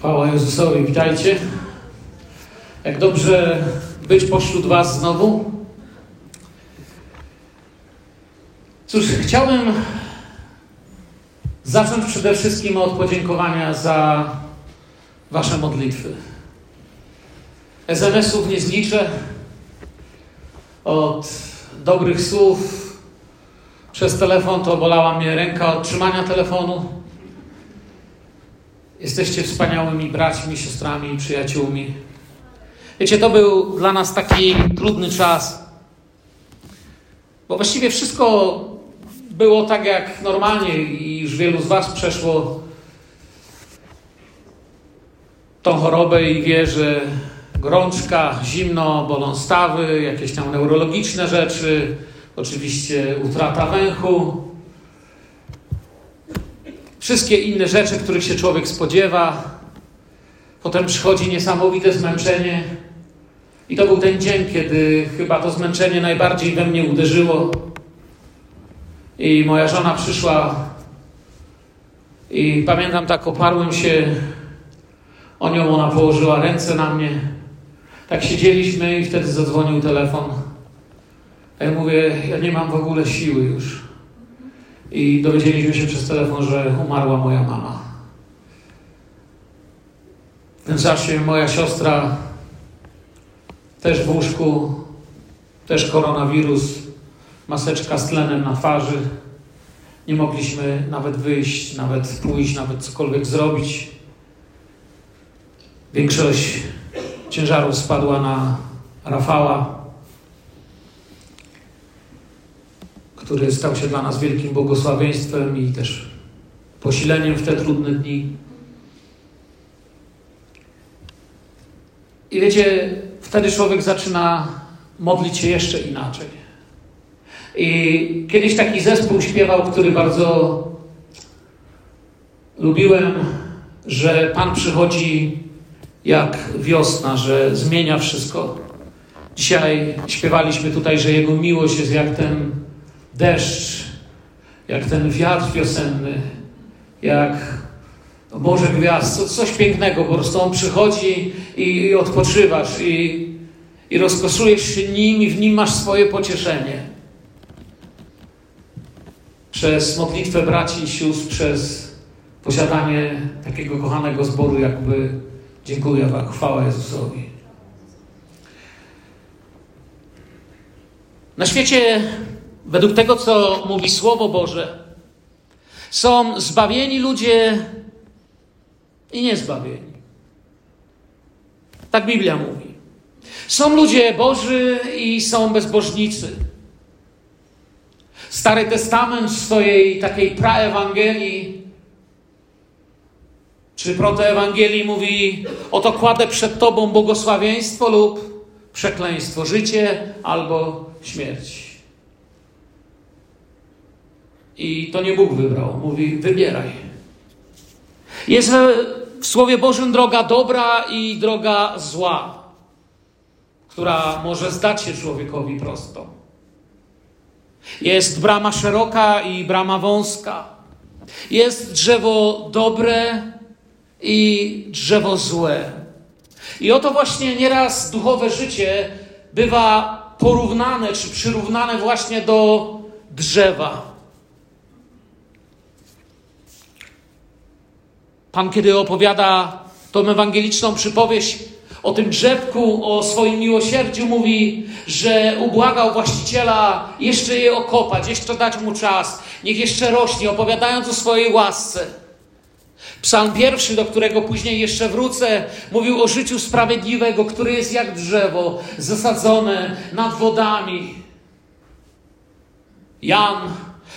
Chwała Jezusowi, witajcie. Jak dobrze być pośród Was znowu. Cóż, chciałbym zacząć przede wszystkim od podziękowania za Wasze modlitwy. SMS-ów nie zliczę. Od dobrych słów przez telefon to bolała mnie ręka od trzymania telefonu. Jesteście wspaniałymi braćmi, siostrami, przyjaciółmi. Wiecie, to był dla nas taki trudny czas, bo właściwie wszystko było tak jak normalnie i już wielu z Was przeszło tą chorobę i wie, że gorączka, zimno, bolą stawy, jakieś tam neurologiczne rzeczy, oczywiście utrata węchu, wszystkie inne rzeczy, których się człowiek spodziewa. Potem przychodzi niesamowite zmęczenie. I to był ten dzień, kiedy chyba to zmęczenie najbardziej we mnie uderzyło. I moja żona przyszła i pamiętam tak oparłem się o nią, ona położyła ręce na mnie. Tak siedzieliśmy i wtedy zadzwonił telefon. A ja mówię, ja nie mam w ogóle siły już. I dowiedzieliśmy się przez telefon, że umarła moja mama. W tym czasie moja siostra też w łóżku, też koronawirus, maseczka z tlenem na twarzy. Nie mogliśmy nawet wyjść, nawet pójść, nawet cokolwiek zrobić. Większość ciężarów spadła na Rafała. Który stał się dla nas wielkim błogosławieństwem i też posileniem w te trudne dni. I wiecie, wtedy człowiek zaczyna modlić się jeszcze inaczej. I kiedyś taki zespół śpiewał, który bardzo lubiłem, że Pan przychodzi jak wiosna, że zmienia wszystko. Dzisiaj śpiewaliśmy tutaj, że Jego miłość jest jak ten deszcz, jak ten wiatr wiosenny, jak Boże Gwiazd, coś pięknego, po prostu On przychodzi i, odpoczywasz i, i rozkoszujesz się Nim i w Nim masz swoje pocieszenie. Przez modlitwę braci i sióstr, przez posiadanie takiego kochanego zboru, jakby dziękuję Wam, chwała Jezusowi. Na świecie według tego, co mówi Słowo Boże, są zbawieni ludzie i niezbawieni. Tak Biblia mówi. Są ludzie Boży i są bezbożnicy. Stary Testament w swojej takiej praewangelii czy protoewangelii mówi: Oto kładę przed Tobą błogosławieństwo lub przekleństwo, życie albo śmierć. I to nie Bóg wybrał. Mówi: wybieraj. Jest w Słowie Bożym droga dobra i droga zła, która może zdać się człowiekowi prosto. Jest brama szeroka i brama wąska. Jest drzewo dobre i drzewo złe. I oto właśnie nieraz duchowe życie bywa porównane czy przyrównane właśnie do drzewa. Pan, kiedy opowiada tą ewangeliczną przypowieść o tym drzewku, o swoim miłosierdziu, mówi, że ubłagał właściciela jeszcze je okopać, jeszcze dać mu czas, niech jeszcze rośnie, opowiadając o swojej łasce. Psalm pierwszy, do którego później jeszcze wrócę, mówił o życiu sprawiedliwego, który jest jak drzewo zasadzone nad wodami. Jan,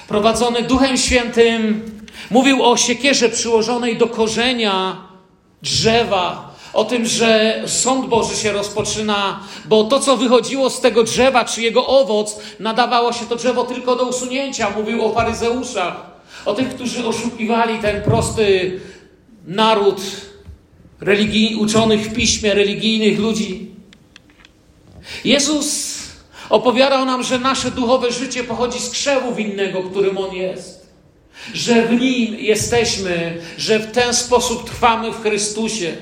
prowadzony Duchem Świętym, Mówił o siekierze przyłożonej do korzenia drzewa, o tym, że sąd Boży się rozpoczyna, bo to, co wychodziło z tego drzewa, czy jego owoc, nadawało się to drzewo tylko do usunięcia. Mówił o faryzeuszach, o tych, którzy oszukiwali ten prosty naród religii, uczonych w piśmie, religijnych ludzi. Jezus opowiadał nam, że nasze duchowe życie pochodzi z krzewu winnego, którym On jest. Że w Nim jesteśmy, że w ten sposób trwamy w Chrystusie.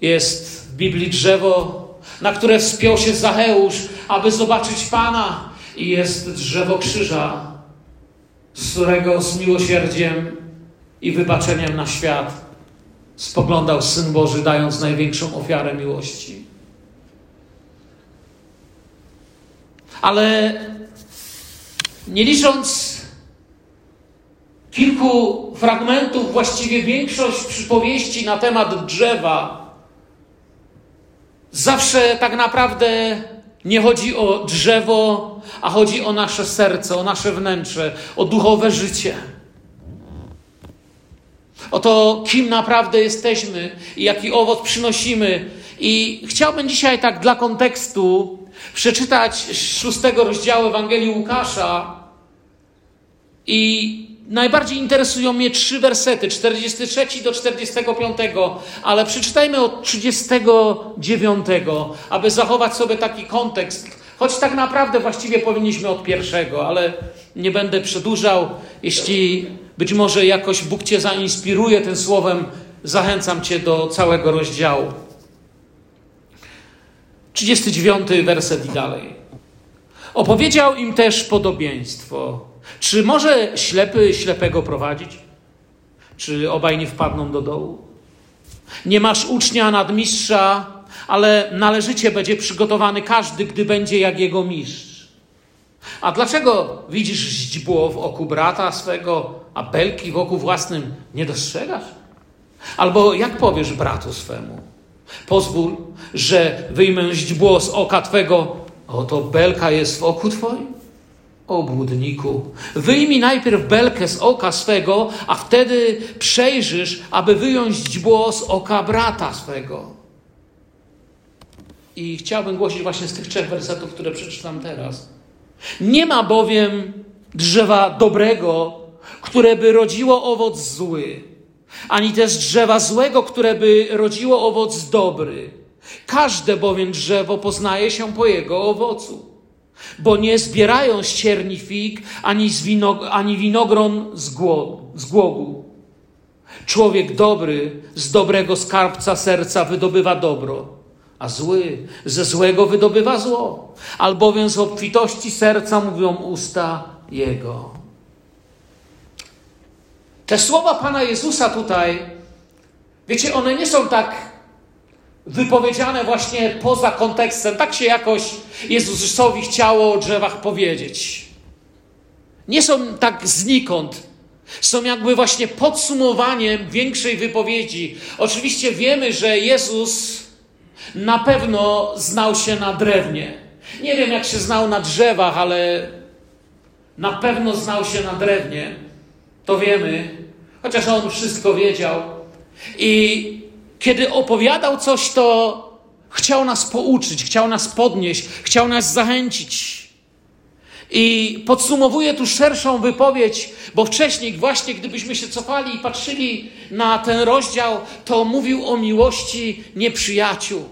Jest w Biblii drzewo, na które wspiął się Zacheusz, aby zobaczyć Pana, i jest drzewo krzyża, z którego z miłosierdziem i wybaczeniem na świat spoglądał Syn Boży, dając największą ofiarę miłości. Ale nie licząc kilku fragmentów, właściwie większość przypowieści na temat drzewa, zawsze tak naprawdę nie chodzi o drzewo, a chodzi o nasze serce, o nasze wnętrze, o duchowe życie. O to, kim naprawdę jesteśmy i jaki owoc przynosimy. I chciałbym dzisiaj tak dla kontekstu przeczytać z szóstego rozdziału Ewangelii Łukasza i najbardziej interesują mnie trzy wersety, 43 do 45, ale przeczytajmy od 39, aby zachować sobie taki kontekst. Choć tak naprawdę właściwie powinniśmy od pierwszego, ale nie będę przedłużał. Jeśli być może jakoś Bóg Cię zainspiruje tym słowem, zachęcam Cię do całego rozdziału. 39 werset i dalej. Opowiedział im też podobieństwo. Czy może ślepy ślepego prowadzić? Czy obaj nie wpadną do dołu? Nie masz ucznia nadmistrza, ale należycie będzie przygotowany każdy, gdy będzie jak jego mistrz. A dlaczego widzisz źdźbło w oku brata swego, a belki w oku własnym nie dostrzegasz? Albo jak powiesz bratu swemu? Pozwól, że wyjmę źdźbło z oka twego, oto belka jest w oku twoim. Obłudniku, wyjmij najpierw belkę z oka swego, a wtedy przejrzysz, aby wyjąć źdźbło oka brata swego. I chciałbym głosić właśnie z tych trzech wersetów, które przeczytam teraz. Nie ma bowiem drzewa dobrego, które by rodziło owoc zły, ani też drzewa złego, które by rodziło owoc dobry. Każde bowiem drzewo poznaje się po jego owocu. Bo nie zbierają z cierni fig, ani, z ani winogron z, głodu, z głogu. Człowiek dobry z dobrego skarbca serca wydobywa dobro, a zły ze złego wydobywa zło. Albowiem z obfitości serca mówią usta jego. Te słowa Pana Jezusa tutaj, wiecie, one nie są tak wypowiedziane właśnie poza kontekstem. Tak się jakoś Jezusowi chciało o drzewach powiedzieć. Nie są tak znikąd. Są jakby właśnie podsumowaniem większej wypowiedzi. Oczywiście wiemy, że Jezus na pewno znał się na drewnie. Nie wiem, jak się znał na drzewach, ale na pewno znał się na drewnie. To wiemy, chociaż on wszystko wiedział. I kiedy opowiadał coś, to chciał nas pouczyć, chciał nas podnieść, chciał nas zachęcić. I podsumowuję tu szerszą wypowiedź, bo wcześniej, właśnie gdybyśmy się cofali i patrzyli na ten rozdział, to mówił o miłości nieprzyjaciół.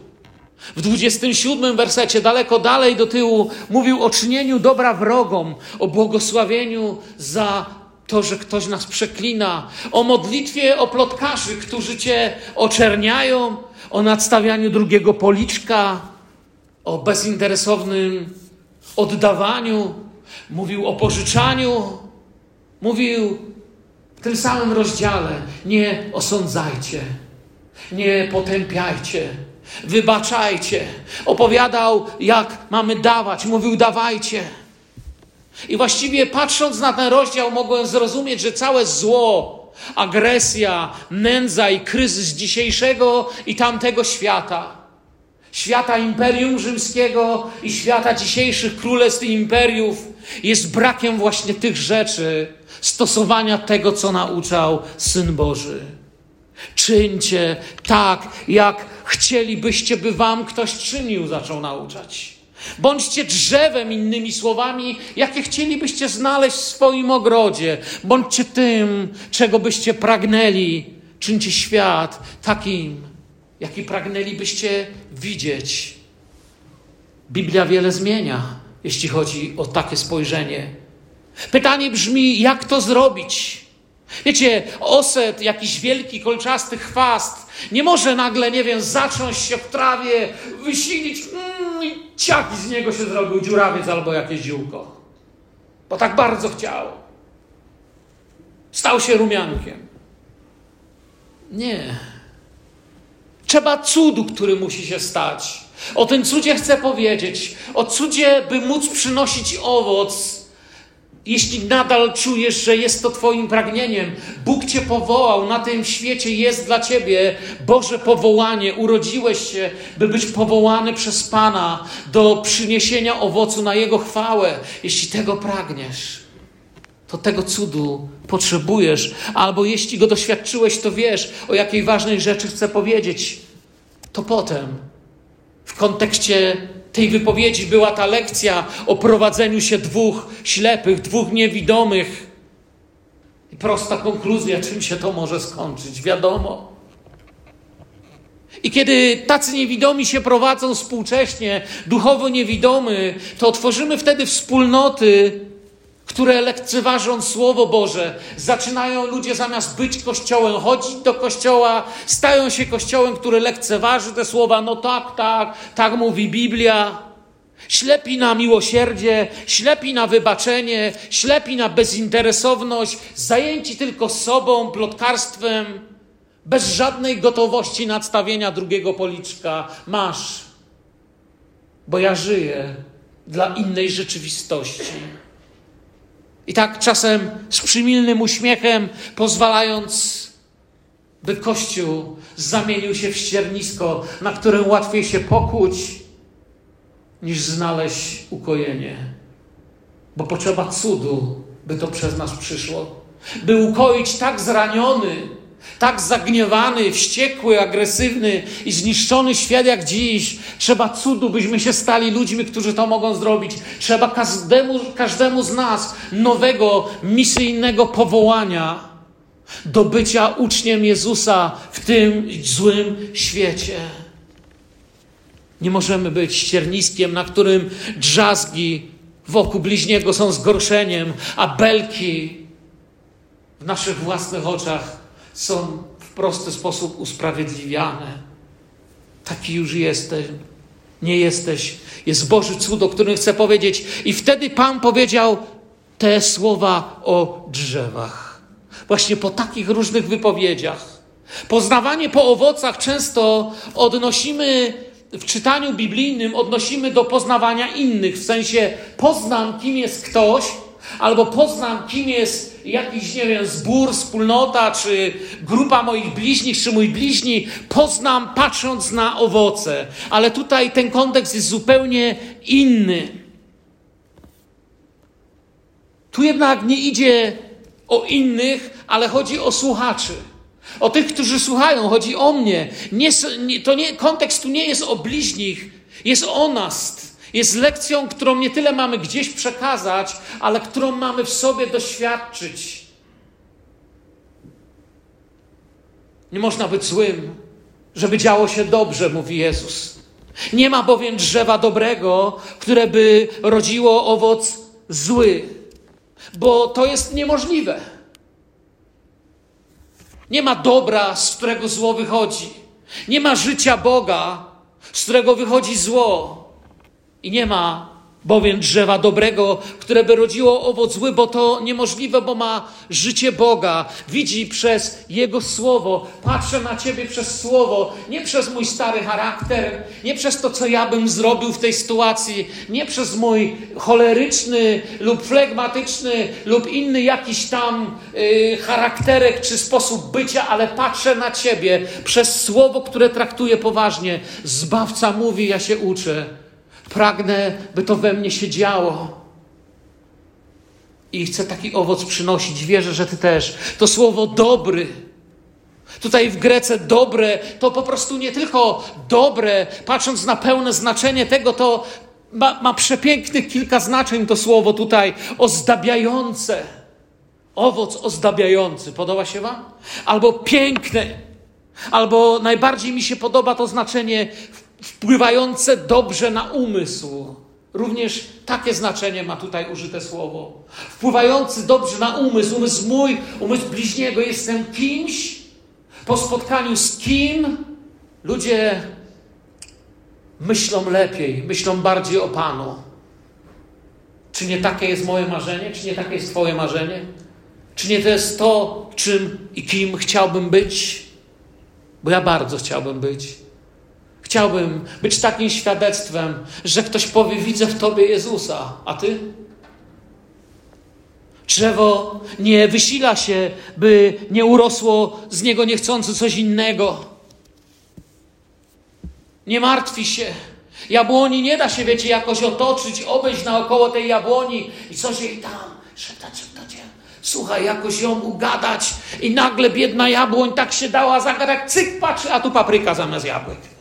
W 27 wersecie, daleko dalej do tyłu, mówił o czynieniu dobra wrogom, o błogosławieniu za to, że ktoś nas przeklina, o modlitwie o plotkarzy, którzy cię oczerniają, o nadstawianiu drugiego policzka, o bezinteresownym oddawaniu, mówił o pożyczaniu, mówił w tym samym rozdziale: nie osądzajcie, nie potępiajcie, wybaczajcie. Opowiadał, jak mamy dawać, mówił: dawajcie. I właściwie patrząc na ten rozdział, mogłem zrozumieć, że całe zło, agresja, nędza i kryzys dzisiejszego i tamtego świata, świata Imperium Rzymskiego i świata dzisiejszych królestw i imperiów, jest brakiem właśnie tych rzeczy, stosowania tego, co nauczał Syn Boży. Czyńcie tak, jak chcielibyście, by wam ktoś czynił, zaczął nauczać. Bądźcie drzewem, innymi słowami, jakie chcielibyście znaleźć w swoim ogrodzie. Bądźcie tym, czego byście pragnęli. Czyńcie świat takim, jaki pragnęlibyście widzieć. Biblia wiele zmienia, jeśli chodzi o takie spojrzenie. Pytanie brzmi, jak to zrobić? Wiecie, oset, jakiś wielki, kolczasty chwast, nie może nagle, nie wiem, zacząć się w trawie, wysilić mm, i ciaki z niego się zrobił dziurawiec albo jakieś ziółko. Bo tak bardzo chciał. Stał się rumiankiem. Nie. Trzeba cudu, który musi się stać. O tym cudzie chcę powiedzieć. O cudzie, by móc przynosić owoc. Jeśli nadal czujesz, że jest to Twoim pragnieniem, Bóg Cię powołał, na tym świecie jest dla Ciebie Boże powołanie. Urodziłeś się, by być powołany przez Pana do przyniesienia owocu na Jego chwałę. Jeśli tego pragniesz, to tego cudu potrzebujesz, albo jeśli go doświadczyłeś, to wiesz, o jakiej ważnej rzeczy chcę powiedzieć. To potem, w kontekście tej wypowiedzi, była ta lekcja o prowadzeniu się dwóch ślepych, dwóch niewidomych. I prosta konkluzja, czym się to może skończyć, wiadomo. I kiedy tacy niewidomi się prowadzą współcześnie, duchowo niewidomy, to otworzymy wtedy wspólnoty, które lekceważą Słowo Boże, zaczynają ludzie zamiast być kościołem, chodzić do kościoła, stają się kościołem, który lekceważy te słowa. No tak, tak, tak mówi Biblia. Ślepi na miłosierdzie, ślepi na wybaczenie, ślepi na bezinteresowność, zajęci tylko sobą, plotkarstwem, bez żadnej gotowości nadstawienia drugiego policzka. Masz, bo ja żyję dla innej rzeczywistości. I tak czasem z przymilnym uśmiechem, pozwalając, by Kościół zamienił się w ściernisko, na którym łatwiej się pokuć, niż znaleźć ukojenie. Bo potrzeba cudu, by to przez nas przyszło. By ukoić tak zraniony, tak zagniewany, wściekły, agresywny i zniszczony świat jak dziś, trzeba cudu, byśmy się stali ludźmi, którzy to mogą zrobić. Trzeba każdemu, każdemu z nas nowego, misyjnego powołania do bycia uczniem Jezusa w tym złym świecie. Nie możemy być ścierniskiem, na którym drzazgi wokół bliźniego są zgorszeniem, a belki w naszych własnych oczach są w prosty sposób usprawiedliwiane. Taki już jesteś. Nie jesteś. Jest Boży cud, o którym chcę powiedzieć. I wtedy Pan powiedział te słowa o drzewach. Właśnie po takich różnych wypowiedziach. Poznawanie po owocach często odnosimy w czytaniu biblijnym, odnosimy do poznawania innych. W sensie poznam, kim jest ktoś, albo poznam, kim jest jakiś, nie wiem, zbór, wspólnota, czy grupa moich bliźnich, czy mój bliźni, poznam patrząc na owoce. Ale tutaj ten kontekst jest zupełnie inny. Tu jednak nie idzie o innych, ale chodzi o słuchaczy. O tych, którzy słuchają, chodzi o mnie. Nie, to nie, kontekst tu nie jest o bliźnich, jest o nas. Jest lekcją, którą nie tyle mamy gdzieś przekazać, ale którą mamy w sobie doświadczyć. Nie można być złym, żeby działo się dobrze, mówi Jezus. Nie ma bowiem drzewa dobrego, które by rodziło owoc zły, bo to jest niemożliwe. Nie ma dobra, z którego zło wychodzi. Nie ma życia Boga, z którego wychodzi zło. I nie ma bowiem drzewa dobrego, które by rodziło owoc zły, bo to niemożliwe, bo ma życie Boga. Widzi przez Jego Słowo. Patrzę na Ciebie przez Słowo, nie przez mój stary charakter, nie przez to, co ja bym zrobił w tej sytuacji, nie przez mój choleryczny lub flegmatyczny lub inny jakiś tam yy, charakterek czy sposób bycia, ale patrzę na Ciebie przez Słowo, które traktuję poważnie. Zbawca mówi, ja się uczę. Pragnę, by to we mnie się działo. I chcę taki owoc przynosić. Wierzę, że Ty też. To słowo dobry. Tutaj w Grece dobre to po prostu nie tylko dobre, patrząc na pełne znaczenie tego, to ma, ma przepięknych kilka znaczeń to słowo tutaj ozdabiające. Owoc ozdabiający. Podoba się Wam? Albo piękne. Albo najbardziej mi się podoba to znaczenie wpływające dobrze na umysł. Również takie znaczenie ma tutaj użyte słowo. Wpływający dobrze na umysł, umysł mój, umysł bliźniego. Jestem kimś, po spotkaniu z kim ludzie myślą lepiej, myślą bardziej o Panu. Czy nie takie jest moje marzenie? Czy nie takie jest Twoje marzenie? Czy nie to jest to, czym i kim chciałbym być? Bo ja bardzo chciałbym być. Chciałbym być takim świadectwem, że ktoś powie: Widzę w Tobie Jezusa, a Ty? Drzewo nie wysila się, by nie urosło z niego niechcący coś innego. Nie martwi się. Jabłoni nie da się, wiecie, jakoś otoczyć, obejść naokoło tej jabłoni i coś jej tam szeptać, szeptać. Słuchaj, jakoś ją ugadać i nagle biedna jabłoń tak się dała zagadać, cyk, patrzy, a tu papryka zamiast jabłek.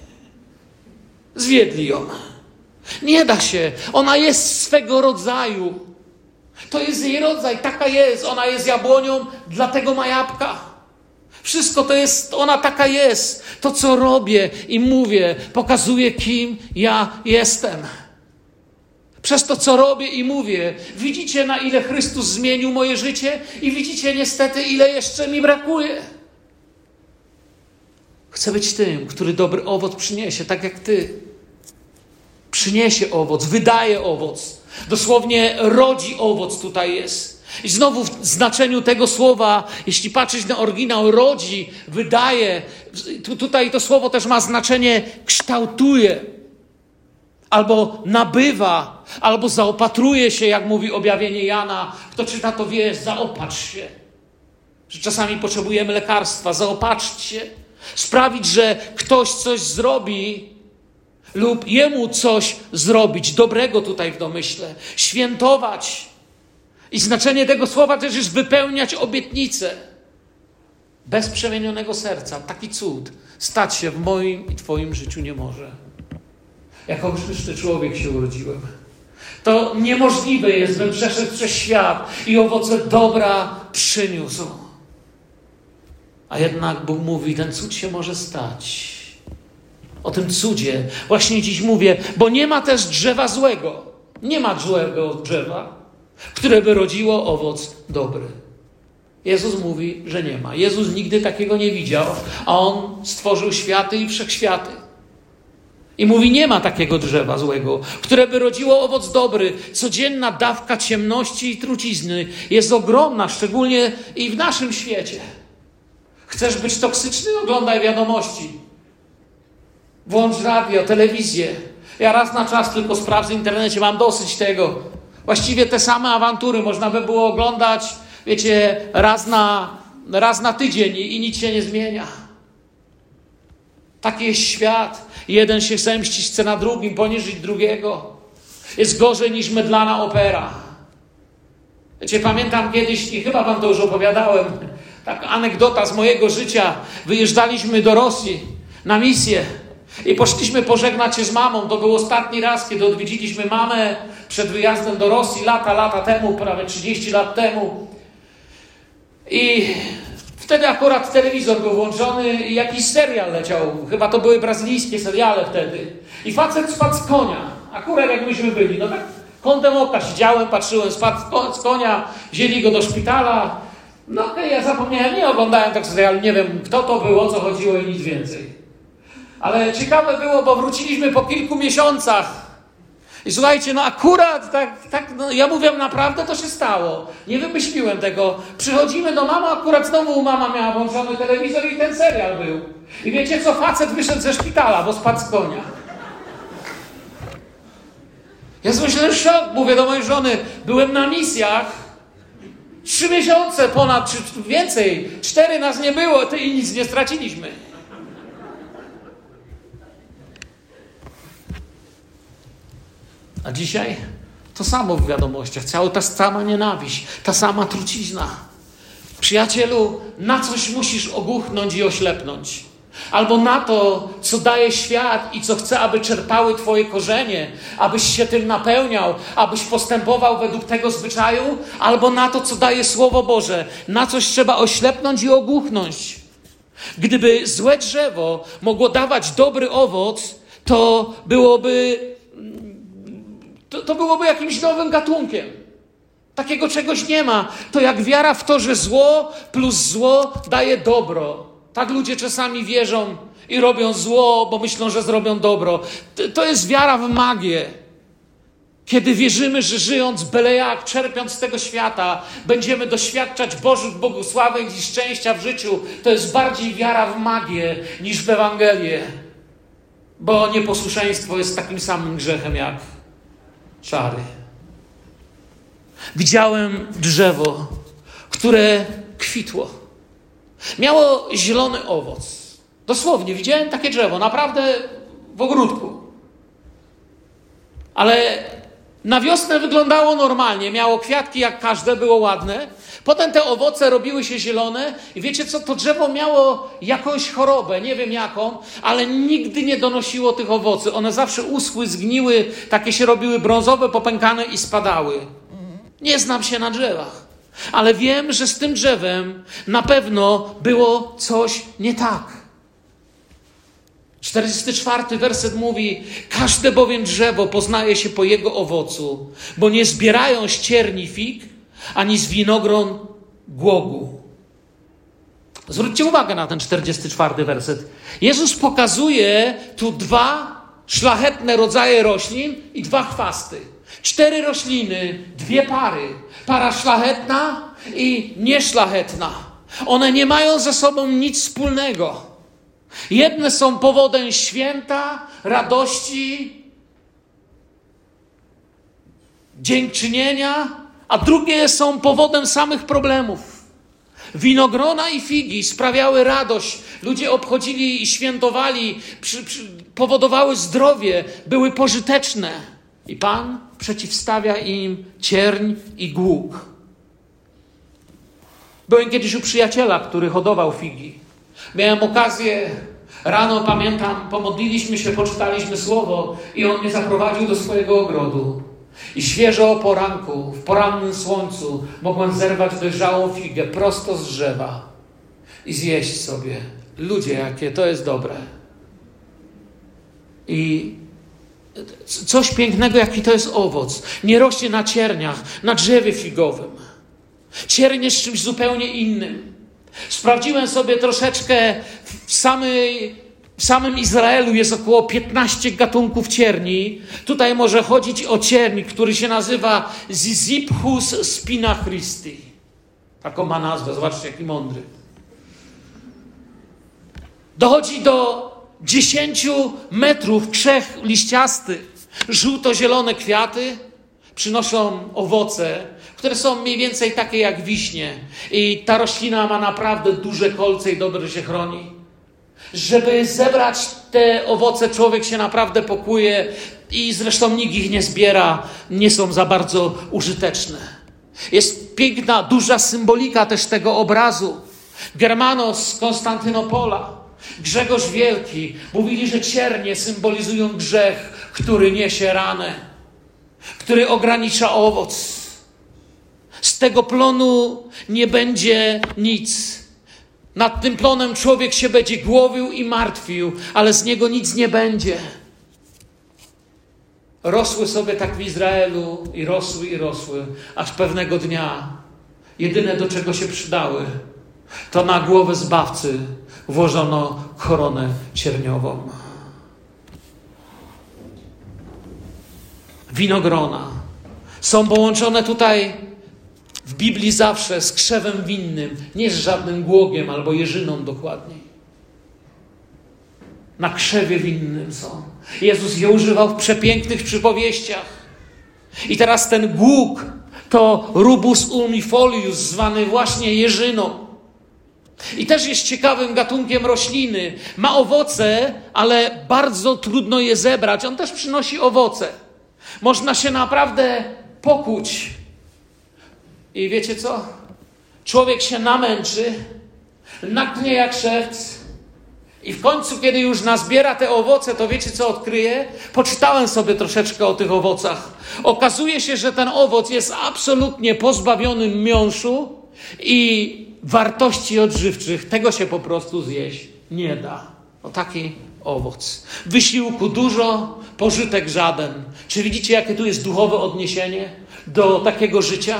Zwiedli ją. Nie da się. Ona jest swego rodzaju. To jest jej rodzaj, taka jest. Ona jest jabłonią, dlatego ma jabłka. Wszystko to jest, ona taka jest. To, co robię i mówię, pokazuje, kim ja jestem. Przez to, co robię i mówię, widzicie, na ile Chrystus zmienił moje życie, i widzicie niestety, ile jeszcze mi brakuje. Chcę być tym, który dobry owoc przyniesie, tak jak Ty. Przyniesie owoc, wydaje owoc. Dosłownie rodzi owoc tutaj jest. I znowu w znaczeniu tego słowa, jeśli patrzeć na oryginał, rodzi, wydaje, tu, tutaj to słowo też ma znaczenie kształtuje, albo nabywa, albo zaopatruje się, jak mówi objawienie Jana. Kto czyta, to wie, zaopatrz się. Że czasami potrzebujemy lekarstwa, zaopatrzyć się, sprawić, że ktoś coś zrobi, lub jemu coś zrobić, dobrego tutaj w domyśle, świętować. I znaczenie tego słowa też jest wypełniać obietnice. Bez przemienionego serca taki cud stać się w moim i Twoim życiu nie może. Jako grzeszny człowiek się urodziłem. To niemożliwe jest, bym przeszedł przez świat i owoce dobra przyniósł. A jednak Bóg mówi, ten cud się może stać o tym cudzie. Właśnie dziś mówię, bo nie ma też drzewa złego. Nie ma złego drzewa, które by rodziło owoc dobry. Jezus mówi, że nie ma. Jezus nigdy takiego nie widział, a On stworzył światy i wszechświaty. I mówi, nie ma takiego drzewa złego, które by rodziło owoc dobry. Codzienna dawka ciemności i trucizny jest ogromna, szczególnie i w naszym świecie. Chcesz być toksyczny? Oglądaj wiadomości. Włącz radio, telewizję. Ja raz na czas tylko sprawdzę w internecie, mam dosyć tego. Właściwie te same awantury można by było oglądać, wiecie, raz na, raz na tydzień i, i nic się nie zmienia. Taki jest świat. Jeden się zemści, chce na drugim, poniżyć drugiego. Jest gorzej niż mydlana opera. Wiecie, pamiętam kiedyś, i chyba wam to już opowiadałem, taka anegdota z mojego życia. Wyjeżdżaliśmy do Rosji na misję. I poszliśmy pożegnać się z mamą. To był ostatni raz, kiedy odwiedziliśmy mamę przed wyjazdem do Rosji, lata, lata temu, prawie 30 lat temu. I wtedy akurat telewizor był włączony i jakiś serial leciał. Chyba to były brazylijskie seriale wtedy. I facet spadł z konia. Akurat jak myśmy byli. No tak kątem oka siedziałem, patrzyłem, spadł z konia, wzięli go do szpitala. No okej, okay, ja zapomniałem, nie oglądałem tak serialu, nie wiem kto to było, o co chodziło i nic więcej. Ale ciekawe było, bo wróciliśmy po kilku miesiącach. I słuchajcie, no akurat tak, tak no ja mówię, naprawdę to się stało. Nie wymyśliłem tego. Przychodzimy do mamy, akurat znowu mama miała włączony telewizor i ten serial był. I wiecie co, facet wyszedł ze szpitala, bo spadł z konia. Ja myślałem, szok, mówię do mojej żony, byłem na misjach, trzy miesiące ponad, czy więcej, cztery nas nie było, ty i nic nie straciliśmy. A dzisiaj to samo w wiadomościach, cała ta sama nienawiść, ta sama trucizna. Przyjacielu, na coś musisz ogłuchnąć i oślepnąć. Albo na to, co daje świat i co chce, aby czerpały Twoje korzenie, abyś się tym napełniał, abyś postępował według tego zwyczaju, albo na to, co daje Słowo Boże. Na coś trzeba oślepnąć i ogłuchnąć. Gdyby złe drzewo mogło dawać dobry owoc, to byłoby To, to byłoby jakimś nowym gatunkiem. Takiego czegoś nie ma. To jak wiara w to, że zło plus zło daje dobro. Tak ludzie czasami wierzą i robią zło, bo myślą, że zrobią dobro. To jest wiara w magię. Kiedy wierzymy, że żyjąc byle jak, czerpiąc z tego świata, będziemy doświadczać Bożych błogosławień i szczęścia w życiu, to jest bardziej wiara w magię niż w Ewangelię. Bo nieposłuszeństwo jest takim samym grzechem jak czary. Widziałem drzewo, które kwitło. Miało zielony owoc. Dosłownie, widziałem takie drzewo, naprawdę w ogródku. Ale na wiosnę wyglądało normalnie, miało kwiatki jak każde, było ładne. Potem te owoce robiły się zielone i wiecie co, to drzewo miało jakąś chorobę, nie wiem jaką, ale nigdy nie donosiło tych owocy. One zawsze uschły, zgniły, takie się robiły brązowe, popękane i spadały. Nie znam się na drzewach, ale wiem, że z tym drzewem na pewno było coś nie tak. 44 werset mówi: Każde bowiem drzewo poznaje się po jego owocu, bo nie zbierają ścierni fig, ani z winogron głogu. Zwróćcie uwagę na ten 44 werset. Jezus pokazuje tu dwa szlachetne rodzaje roślin i dwa chwasty. Cztery rośliny, dwie pary. Para szlachetna i nieszlachetna. One nie mają ze sobą nic wspólnego. Jedne są powodem święta, radości, dziękczynienia, a drugie są powodem samych problemów. Winogrona i figi sprawiały radość, ludzie obchodzili i świętowali, przy, przy, powodowały zdrowie, były pożyteczne. I Pan przeciwstawia im cierń i głuk. Byłem kiedyś u przyjaciela, który hodował figi. Miałem okazję, rano pamiętam, pomodliliśmy się, poczytaliśmy słowo i on mnie zaprowadził do swojego ogrodu. I świeżo o poranku, w porannym słońcu, mogłem zerwać dojrzałą figę prosto z drzewa i zjeść sobie. Ludzie, jakie to jest dobre. I coś pięknego, jaki to jest owoc. Nie rośnie na cierniach, na drzewie figowym. Cierń jest czymś zupełnie innym. Sprawdziłem sobie troszeczkę w, samej, w samym Izraelu jest około 15 gatunków cierni. Tutaj może chodzić o cierni, który się nazywa Ziziphus spina Christi. Taką ma nazwę, zobaczcie jaki mądry. Dochodzi do 10 metrów krzech liściasty, żółto-zielone kwiaty, przynoszą owoce, które są mniej więcej takie jak wiśnie. I ta roślina ma naprawdę duże kolce i dobrze się chroni. Żeby zebrać te owoce, człowiek się naprawdę pokuje i zresztą nikt ich nie zbiera, nie są za bardzo użyteczne. Jest piękna, duża symbolika też tego obrazu. Germanos z Konstantynopola, Grzegorz Wielki mówili, że ciernie symbolizują grzech, który niesie ranę który ogranicza owoc. Z tego plonu nie będzie nic. Nad tym plonem człowiek się będzie głowił i martwił, ale z niego nic nie będzie. Rosły sobie tak w Izraelu i rosły i rosły, aż pewnego dnia jedyne do czego się przydały, to na głowę zbawcy włożono koronę cierniową. winogrona. Są połączone tutaj w Biblii zawsze z krzewem winnym, nie z żadnym głogiem albo jeżyną dokładniej. Na krzewie winnym są. Jezus je używał w przepięknych przypowieściach. I teraz ten głóg to rubus umifolius, zwany właśnie jeżyną. I też jest ciekawym gatunkiem rośliny. Ma owoce, ale bardzo trudno je zebrać. On też przynosi owoce. Można się naprawdę pokuć. I wiecie co? Człowiek się namęczy, naknie jak szewc. I w końcu, kiedy już nazbiera te owoce, to wiecie co odkryje? Poczytałem sobie troszeczkę o tych owocach. Okazuje się, że ten owoc jest absolutnie pozbawiony miąższu i wartości odżywczych. Tego się po prostu zjeść nie da. O taki owoc. Wysiłku dużo, pożytek żaden. Czy widzicie, jakie tu jest duchowe odniesienie do takiego życia?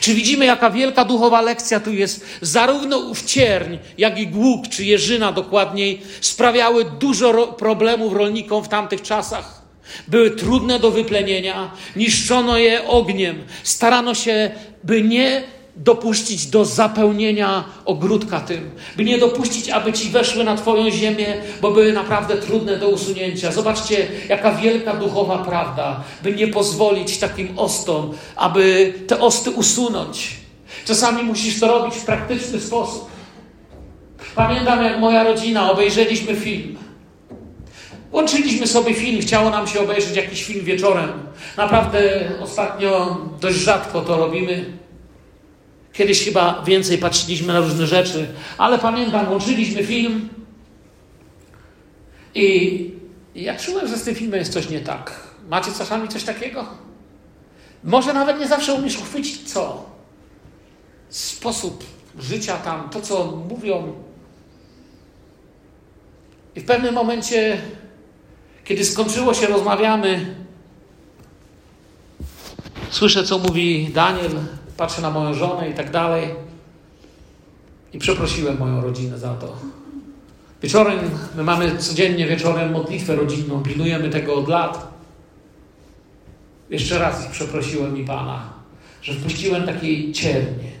Czy widzimy, jaka wielka duchowa lekcja tu jest? Zarówno ów cierń, jak i głuk, czy jeżyna dokładniej, sprawiały dużo problemów rolnikom w tamtych czasach. Były trudne do wyplenienia, niszczono je ogniem, starano się, by nie dopuścić do zapełnienia ogródka tym, by nie dopuścić, aby ci weszły na Twoją ziemię, bo były naprawdę trudne do usunięcia. Zobaczcie, jaka wielka duchowa prawda, by nie pozwolić takim ostom, aby te osty usunąć. Czasami musisz to robić w praktyczny sposób. Pamiętam, jak moja rodzina obejrzeliśmy film. Łączyliśmy sobie film, chciało nam się obejrzeć jakiś film wieczorem. Naprawdę ostatnio dość rzadko to robimy. Kiedyś chyba więcej patrzyliśmy na różne rzeczy, ale pamiętam, łączyliśmy film i ja czułem, że z tym filmem jest coś nie tak. Macie czasami coś takiego? Może nawet nie zawsze umiesz uchwycić co? Sposób życia tam, to co mówią. I w pewnym momencie, kiedy skończyło się, rozmawiamy, słyszę, co mówi Daniel, patrzę na moją żonę i tak dalej. I przeprosiłem moją rodzinę za to. Wieczorem, my mamy codziennie wieczorem modlitwę rodzinną, pilnujemy tego od lat. Jeszcze raz przeprosiłem mi Pana, że wpuściłem takiej ciernie.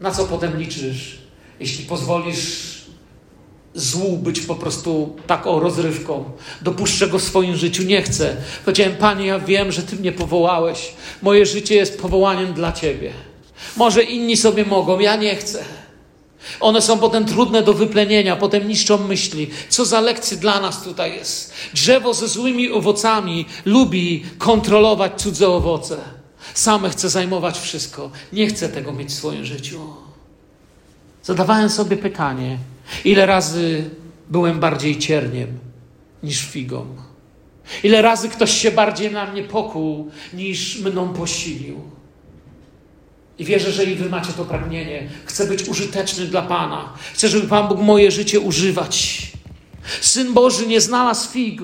Na co potem liczysz, jeśli pozwolisz złu być po prostu taką rozrywką. Dopuszczę go w swoim życiu, nie chcę. Powiedziałem, Panie, ja wiem, że Ty mnie powołałeś. Moje życie jest powołaniem dla Ciebie. Może inni sobie mogą, ja nie chcę. One są potem trudne do wyplenienia, potem niszczą myśli. Co za lekcje dla nas tutaj jest? Drzewo ze złymi owocami lubi kontrolować cudze owoce. Same chce zajmować wszystko. Nie chce tego mieć w swoim życiu. Zadawałem sobie pytanie, Ile razy byłem bardziej cierniem niż figą? Ile razy ktoś się bardziej na mnie pokuł niż mną posilił? I wierzę, że i wy macie to pragnienie. Chcę być użyteczny dla Pana. Chcę, żeby Pan Bóg moje życie używać. Syn Boży nie znalazł fig.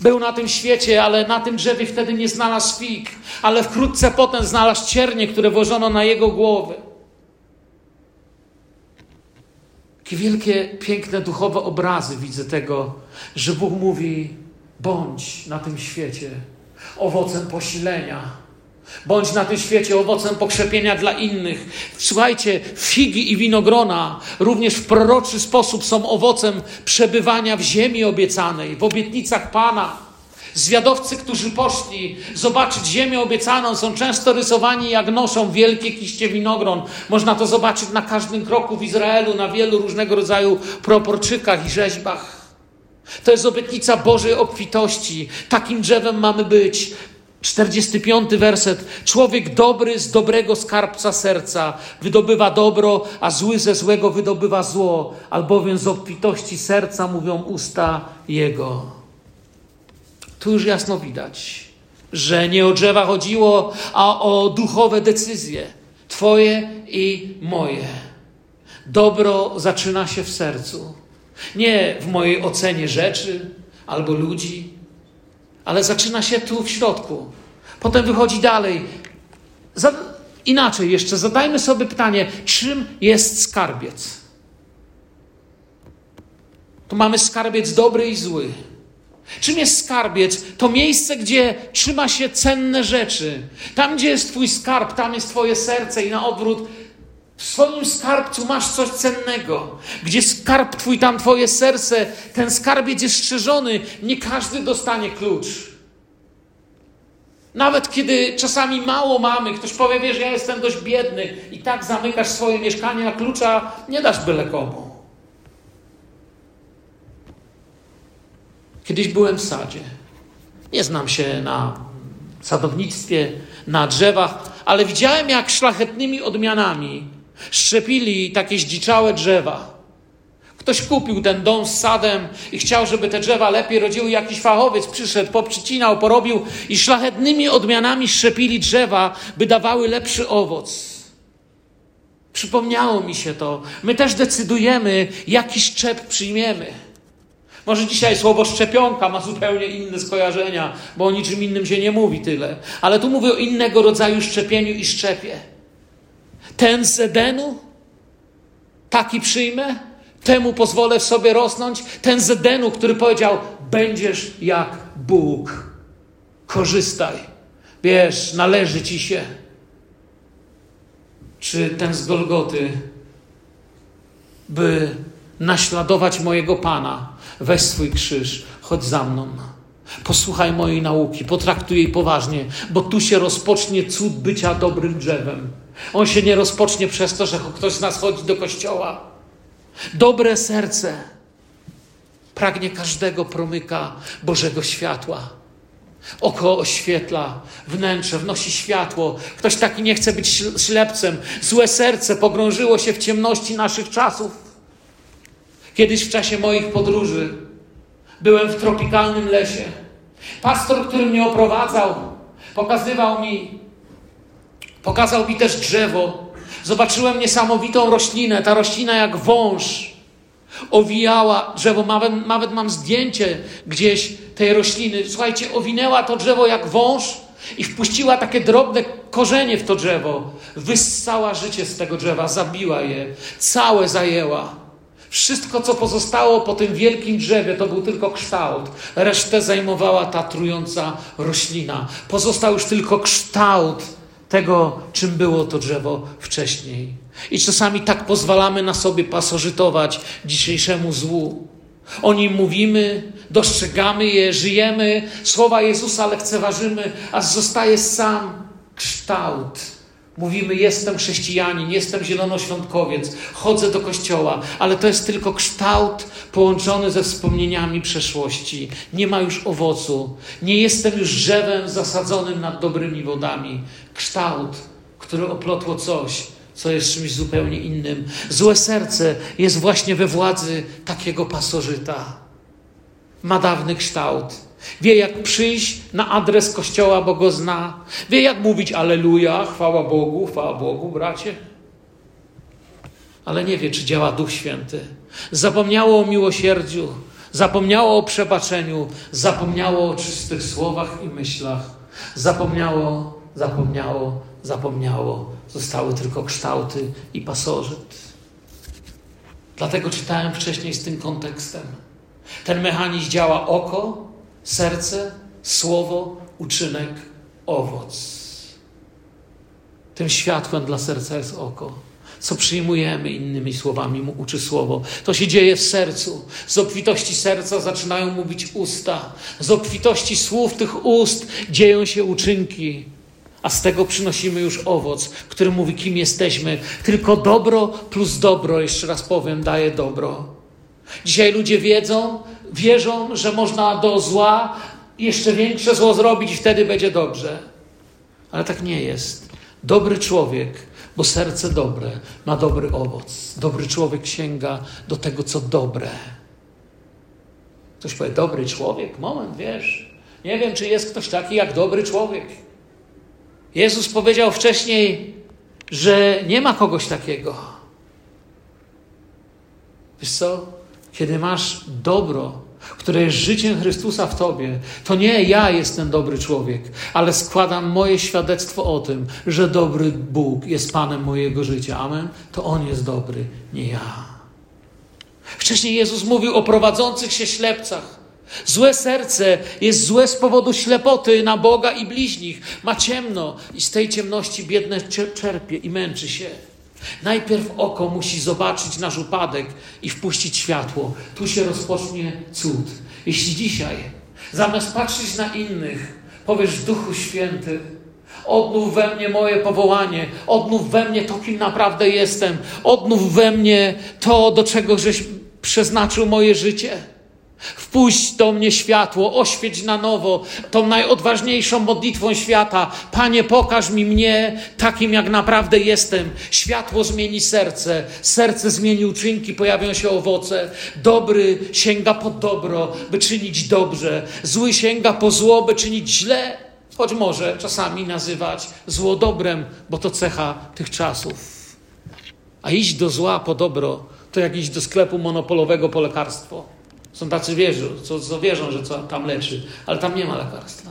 Był na tym świecie, ale na tym drzewie wtedy nie znalazł fig. Ale wkrótce potem znalazł ciernie, które włożono na jego głowę. Jakie wielkie, piękne, duchowe obrazy widzę tego, że Bóg mówi: bądź na tym świecie owocem posilenia. Bądź na tym świecie owocem pokrzepienia dla innych. Słuchajcie, figi i winogrona również w proroczy sposób są owocem przebywania w ziemi obiecanej, w obietnicach Pana. Zwiadowcy, którzy poszli zobaczyć ziemię obiecaną, są często rysowani jak noszą wielkie kiście winogron. Można to zobaczyć na każdym kroku w Izraelu, na wielu różnego rodzaju proporczykach i rzeźbach. To jest obietnica Bożej obfitości. Takim drzewem mamy być. 45 werset. Człowiek dobry z dobrego skarbca serca wydobywa dobro, a zły ze złego wydobywa zło, albowiem z obfitości serca mówią usta jego. Tu już jasno widać, że nie o drzewa chodziło, a o duchowe decyzje. Twoje i moje. Dobro zaczyna się w sercu. Nie w mojej ocenie rzeczy albo ludzi, ale zaczyna się tu w środku. Potem wychodzi dalej. Inaczej jeszcze, zadajmy sobie pytanie, czym jest skarbiec? Tu mamy skarbiec dobry i zły. Czym jest skarbiec? To miejsce, gdzie trzyma się cenne rzeczy. Tam, gdzie jest Twój skarb, tam jest Twoje serce i na odwrót. W swoim skarbcu masz coś cennego. Gdzie skarb Twój, tam Twoje serce. Ten skarbiec jest strzeżony. Nie każdy dostanie klucz. Nawet kiedy czasami mało mamy, ktoś powie, wiesz, ja jestem dość biedny i tak zamykasz swoje mieszkanie, a klucza nie dasz byle komu. Kiedyś byłem w sadzie. Nie znam się na sadownictwie, na drzewach, ale widziałem, jak szlachetnymi odmianami szczepili takie zdziczałe drzewa. Ktoś kupił ten dom z sadem i chciał, żeby te drzewa lepiej rodziły. Jakiś fachowiec przyszedł, poprzycinał, porobił i szlachetnymi odmianami szczepili drzewa, by dawały lepszy owoc. Przypomniało mi się to. My też decydujemy, jaki szczep przyjmiemy. Może dzisiaj słowo szczepionka ma zupełnie inne skojarzenia, bo o niczym innym się nie mówi tyle. Ale tu mówię o innego rodzaju szczepieniu i szczepie. Ten z Edenu, taki przyjmę, temu pozwolę w sobie rosnąć. Ten z Edenu, który powiedział: Będziesz jak Bóg. Korzystaj. Wiesz, należy ci się. Czy ten z Golgoty, by naśladować mojego Pana, weź swój krzyż, chodź za mną. Posłuchaj mojej nauki, potraktuj jej poważnie, bo tu się rozpocznie cud bycia dobrym drzewem. On się nie rozpocznie przez to, że ktoś z nas chodzi do kościoła. Dobre serce pragnie każdego promyka Bożego światła. Oko oświetla, wnętrze wnosi światło. Ktoś taki nie chce być ślepcem. Złe serce pogrążyło się w ciemności naszych czasów. Kiedyś w czasie moich podróży byłem w tropikalnym lesie. Pastor, który mnie oprowadzał, pokazywał mi, pokazał mi też drzewo. Zobaczyłem niesamowitą roślinę. Ta roślina jak wąż owijała drzewo. Nawet, nawet mam zdjęcie gdzieś tej rośliny. Słuchajcie, owinęła to drzewo jak wąż i wpuściła takie drobne korzenie w to drzewo. Wyssała życie z tego drzewa, zabiła je, całe zajęła. Wszystko, co pozostało po tym wielkim drzewie, to był tylko kształt. Resztę zajmowała ta trująca roślina. Pozostał już tylko kształt tego, czym było to drzewo wcześniej. I czasami tak pozwalamy na sobie pasożytować dzisiejszemu złu. O nim mówimy, dostrzegamy je, żyjemy, słowa Jezusa lekceważymy, aż zostaje sam kształt Mówimy, jestem chrześcijanin, jestem zielonoświątkowiec, chodzę do kościoła, ale to jest tylko kształt połączony ze wspomnieniami przeszłości. Nie ma już owocu. Nie jestem już drzewem zasadzonym nad dobrymi wodami. Kształt, który oplotło coś, co jest czymś zupełnie innym. Złe serce jest właśnie we władzy takiego pasożyta. Ma dawny kształt Wie, jak przyjść na adres kościoła, bo go zna. Wie, jak mówić Aleluja, chwała Bogu, chwała Bogu, bracie. Ale nie wie, czy działa Duch Święty. Zapomniało o miłosierdziu, zapomniało o przebaczeniu, zapomniało o czystych słowach i myślach. Zapomniało, zapomniało, zapomniało. Zostały tylko kształty i pasożyt. Dlatego czytałem wcześniej z tym kontekstem. Ten mechanizm działa oko, serce, słowo, uczynek, owoc. Tym światłem dla serca jest oko. Co przyjmujemy, innymi słowami, mu uczy słowo. To się dzieje w sercu. Z obfitości serca zaczynają mówić usta. Z obfitości słów tych ust dzieją się uczynki. A z tego przynosimy już owoc, który mówi, kim jesteśmy. Tylko dobro plus dobro, jeszcze raz powiem, daje dobro. Dzisiaj ludzie wiedzą, wierzą, że można do zła jeszcze większe zło zrobić i wtedy będzie dobrze. Ale tak nie jest. Dobry człowiek, bo serce dobre ma dobry owoc. Dobry człowiek sięga do tego, co dobre. Ktoś powie, dobry człowiek? Moment, wiesz. Nie wiem, czy jest ktoś taki jak dobry człowiek. Jezus powiedział wcześniej, że nie ma kogoś takiego. Wiesz co? Kiedy masz dobro, które jest życiem Chrystusa w tobie, to nie ja jestem dobry człowiek, ale składam moje świadectwo o tym, że dobry Bóg jest Panem mojego życia. Amen. To On jest dobry, nie ja. Wcześniej Jezus mówił o prowadzących się ślepcach. Złe serce jest złe z powodu ślepoty na Boga i bliźnich. Ma ciemno i z tej ciemności biedne czerpie i męczy się. Najpierw oko musi zobaczyć nasz upadek i wpuścić światło. Tu się rozpocznie cud. Jeśli dzisiaj, zamiast patrzeć na innych, powiesz Duchu Święty, odnów we mnie moje powołanie, odnów we mnie to, kim naprawdę jestem, odnów we mnie to, do czego żeś przeznaczył moje życie. Wpuść do mnie światło, oświeć na nowo tą najodważniejszą modlitwą świata. Panie, pokaż mi mnie takim, jak naprawdę jestem. Światło zmieni serce, serce zmieni uczynki, pojawią się owoce. Dobry sięga po dobro, by czynić dobrze. Zły sięga po zło, by czynić źle, choć może czasami nazywać zło dobrem, bo to cecha tych czasów. A iść do zła po dobro, to jak iść do sklepu monopolowego po lekarstwo. Są tacy wierzą, co, co wierzą, że co tam leczy, ale tam nie ma lekarstwa.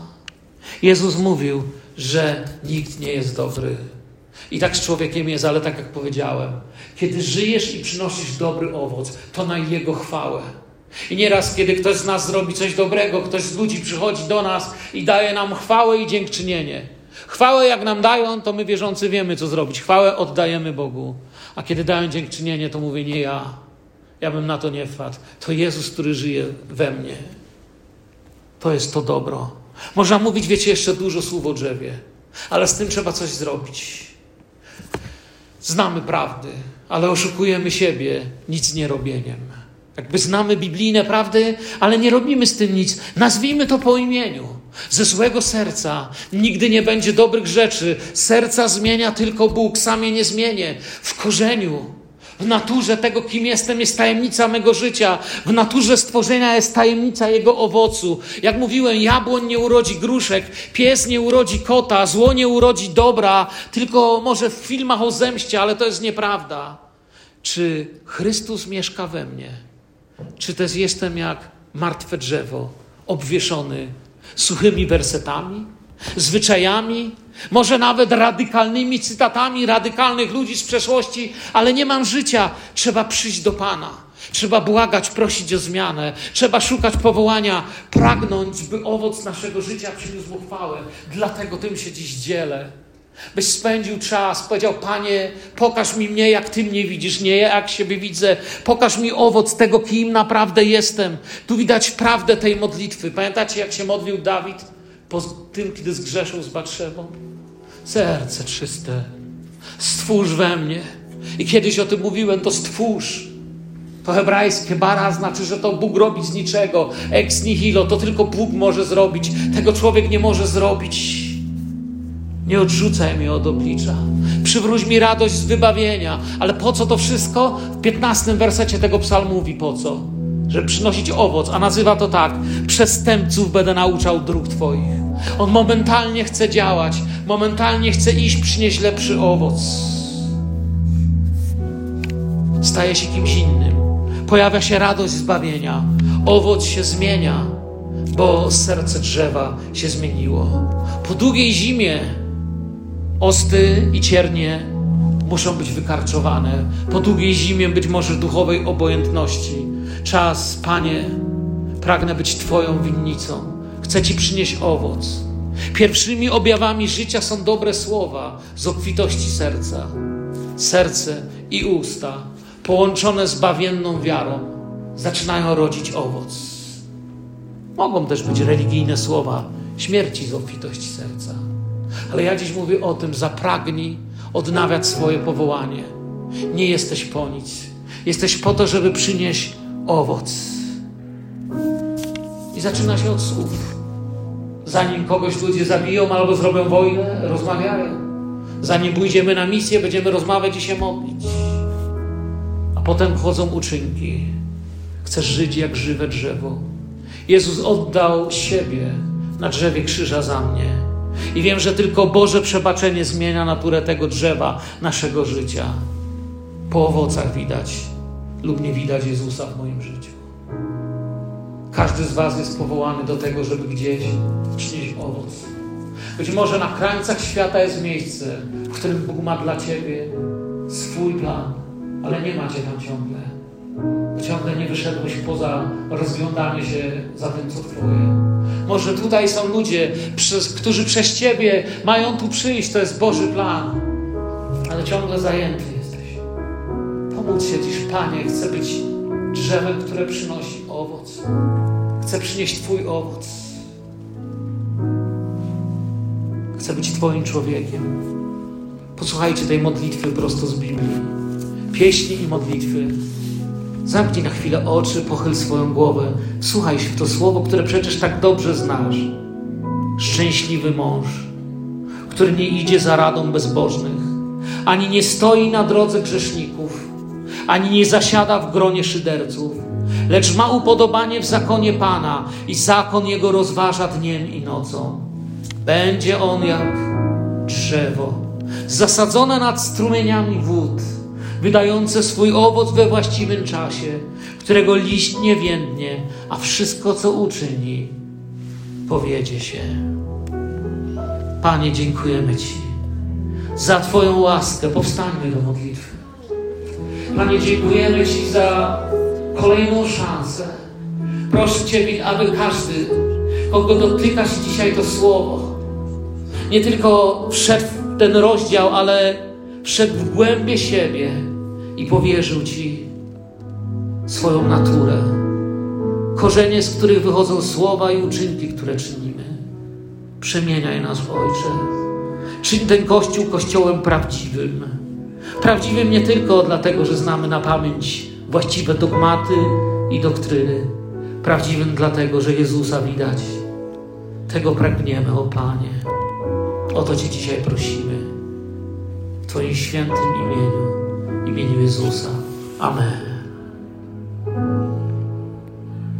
Jezus mówił, że nikt nie jest dobry. I tak z człowiekiem jest, ale tak jak powiedziałem, kiedy żyjesz i przynosisz dobry owoc, to na Jego chwałę. I nieraz, kiedy ktoś z nas zrobi coś dobrego, ktoś z ludzi przychodzi do nas i daje nam chwałę i dziękczynienie. Chwałę jak nam dają, to my wierzący wiemy, co zrobić. Chwałę oddajemy Bogu. A kiedy dają dziękczynienie, to mówię nie ja. Ja bym na to nie wpadł. To Jezus, który żyje we mnie. To jest to dobro. Można mówić, wiecie, jeszcze dużo słów o drzewie, ale z tym trzeba coś zrobić. Znamy prawdy, ale oszukujemy siebie nic nie robieniem. Jakby znamy biblijne prawdy, ale nie robimy z tym nic. Nazwijmy to po imieniu. Ze złego serca nigdy nie będzie dobrych rzeczy. Serca zmienia tylko Bóg, sam je nie zmienię. W korzeniu, w naturze tego, kim jestem, jest tajemnica mego życia. W naturze stworzenia jest tajemnica jego owocu. Jak mówiłem, jabłoń nie urodzi gruszek, pies nie urodzi kota, zło nie urodzi dobra, tylko może w filmach o zemście, ale to jest nieprawda. Czy Chrystus mieszka we mnie? Czy też jestem jak martwe drzewo, obwieszony suchymi wersetami, zwyczajami, może nawet radykalnymi cytatami radykalnych ludzi z przeszłości, ale nie mam życia. Trzeba przyjść do Pana. Trzeba błagać, prosić o zmianę. Trzeba szukać powołania, pragnąć, by owoc naszego życia przyniósł chwałę. Dlatego tym się dziś dzielę byś spędził czas, powiedział: Panie, pokaż mi mnie, jak Ty mnie widzisz, nie jak siebie widzę. Pokaż mi owoc tego, kim naprawdę jestem. Tu widać prawdę tej modlitwy. Pamiętacie, jak się modlił Dawid po tym, kiedy zgrzeszył z Batrzewą? Serce czyste, stwórz we mnie. I kiedyś o tym mówiłem, to stwórz. To hebrajskie bara znaczy, że to Bóg robi z niczego. Ex nihilo, to tylko Bóg może zrobić. Tego człowiek nie może zrobić. Nie odrzucaj mnie od oblicza. Przywróć mi radość z wybawienia. Ale po co to wszystko? W 15 wersecie tego psalmu mówi po co? Żeby przynosić owoc, a nazywa to tak: Przestępców będę nauczał dróg Twoich. On momentalnie chce działać, momentalnie chce iść, przynieść lepszy owoc. Staje się kimś innym. Pojawia się radość zbawienia. Owoc się zmienia, bo serce drzewa się zmieniło. Po długiej zimie Osty i ciernie muszą być wykarczowane. Po długiej zimie, być może duchowej obojętności. Czas, Panie, pragnę być Twoją winnicą. Chcę Ci przynieść owoc. Pierwszymi objawami życia są dobre słowa z obfitości serca. Serce i usta, połączone z bawienną wiarą, zaczynają rodzić owoc. Mogą też być religijne słowa śmierci z obfitości serca. Ale ja dziś mówię o tym, zapragnij odnawiać swoje powołanie. Nie jesteś po nic. Jesteś po to, żeby przynieść owoc. I zaczyna się od słów. Zanim kogoś ludzie zabiją albo zrobią wojnę, rozmawiają. Zanim pójdziemy na misję, będziemy rozmawiać i się modlić. A potem wchodzą uczynki. Chcesz żyć jak żywe drzewo. Jezus oddał siebie na drzewie krzyża za mnie. I wiem, że tylko Boże przebaczenie zmienia naturę tego drzewa naszego życia. Po owocach widać lub nie widać Jezusa w moim życiu. Każdy z Was jest powołany do tego, żeby gdzieś przynieść owoc. Być może na krańcach świata jest miejsce, w którym Bóg ma dla Ciebie swój plan, ale nie macie tam ciągle. Ciągle nie wyszedłeś poza rozglądanie się za tym, co Twoje. Może tutaj są ludzie, przez, którzy przez Ciebie mają tu przyjść. To jest Boży plan. Ale ciągle zajęty jesteś. Pomóc się dziś, Panie. Chcę być drzewem, które przynosi owoc. Chcę przynieść Twój owoc. Chcę być Twoim człowiekiem. Posłuchajcie tej modlitwy prosto z Biblii. Pieśni i modlitwy. Zamknij na chwilę oczy, pochyl swoją głowę, słuchaj się w to słowo, które przecież tak dobrze znasz. Szczęśliwy mąż, który nie idzie za radą bezbożnych, ani nie stoi na drodze grzeszników, ani nie zasiada w gronie szyderców, lecz ma upodobanie w zakonie Pana i zakon jego rozważa dniem i nocą. Będzie on jak drzewo, zasadzone nad strumieniami wód wydające swój owoc we właściwym czasie, którego liść nie więdnie, a wszystko, co uczyni, powiedzie się. Panie, dziękujemy Ci za Twoją łaskę. Powstańmy do modlitwy. Panie, dziękujemy Ci za kolejną szansę. Proszę Ciebie, aby każdy, kogo dotyka się dzisiaj to słowo, nie tylko wszedł w ten rozdział, ale wszedł w głębie siebie i powierzył Ci swoją naturę. Korzenie, z których wychodzą słowa i uczynki, które czynimy. Przemieniaj nas, Ojcze. Czyń ten Kościół Kościołem prawdziwym. Prawdziwym nie tylko dlatego, że znamy na pamięć właściwe dogmaty i doktryny. Prawdziwym dlatego, że Jezusa widać. Tego pragniemy, o Panie. O to Cię dzisiaj prosimy. W Twoim świętym imieniu, imieniu Jezusa. Amen.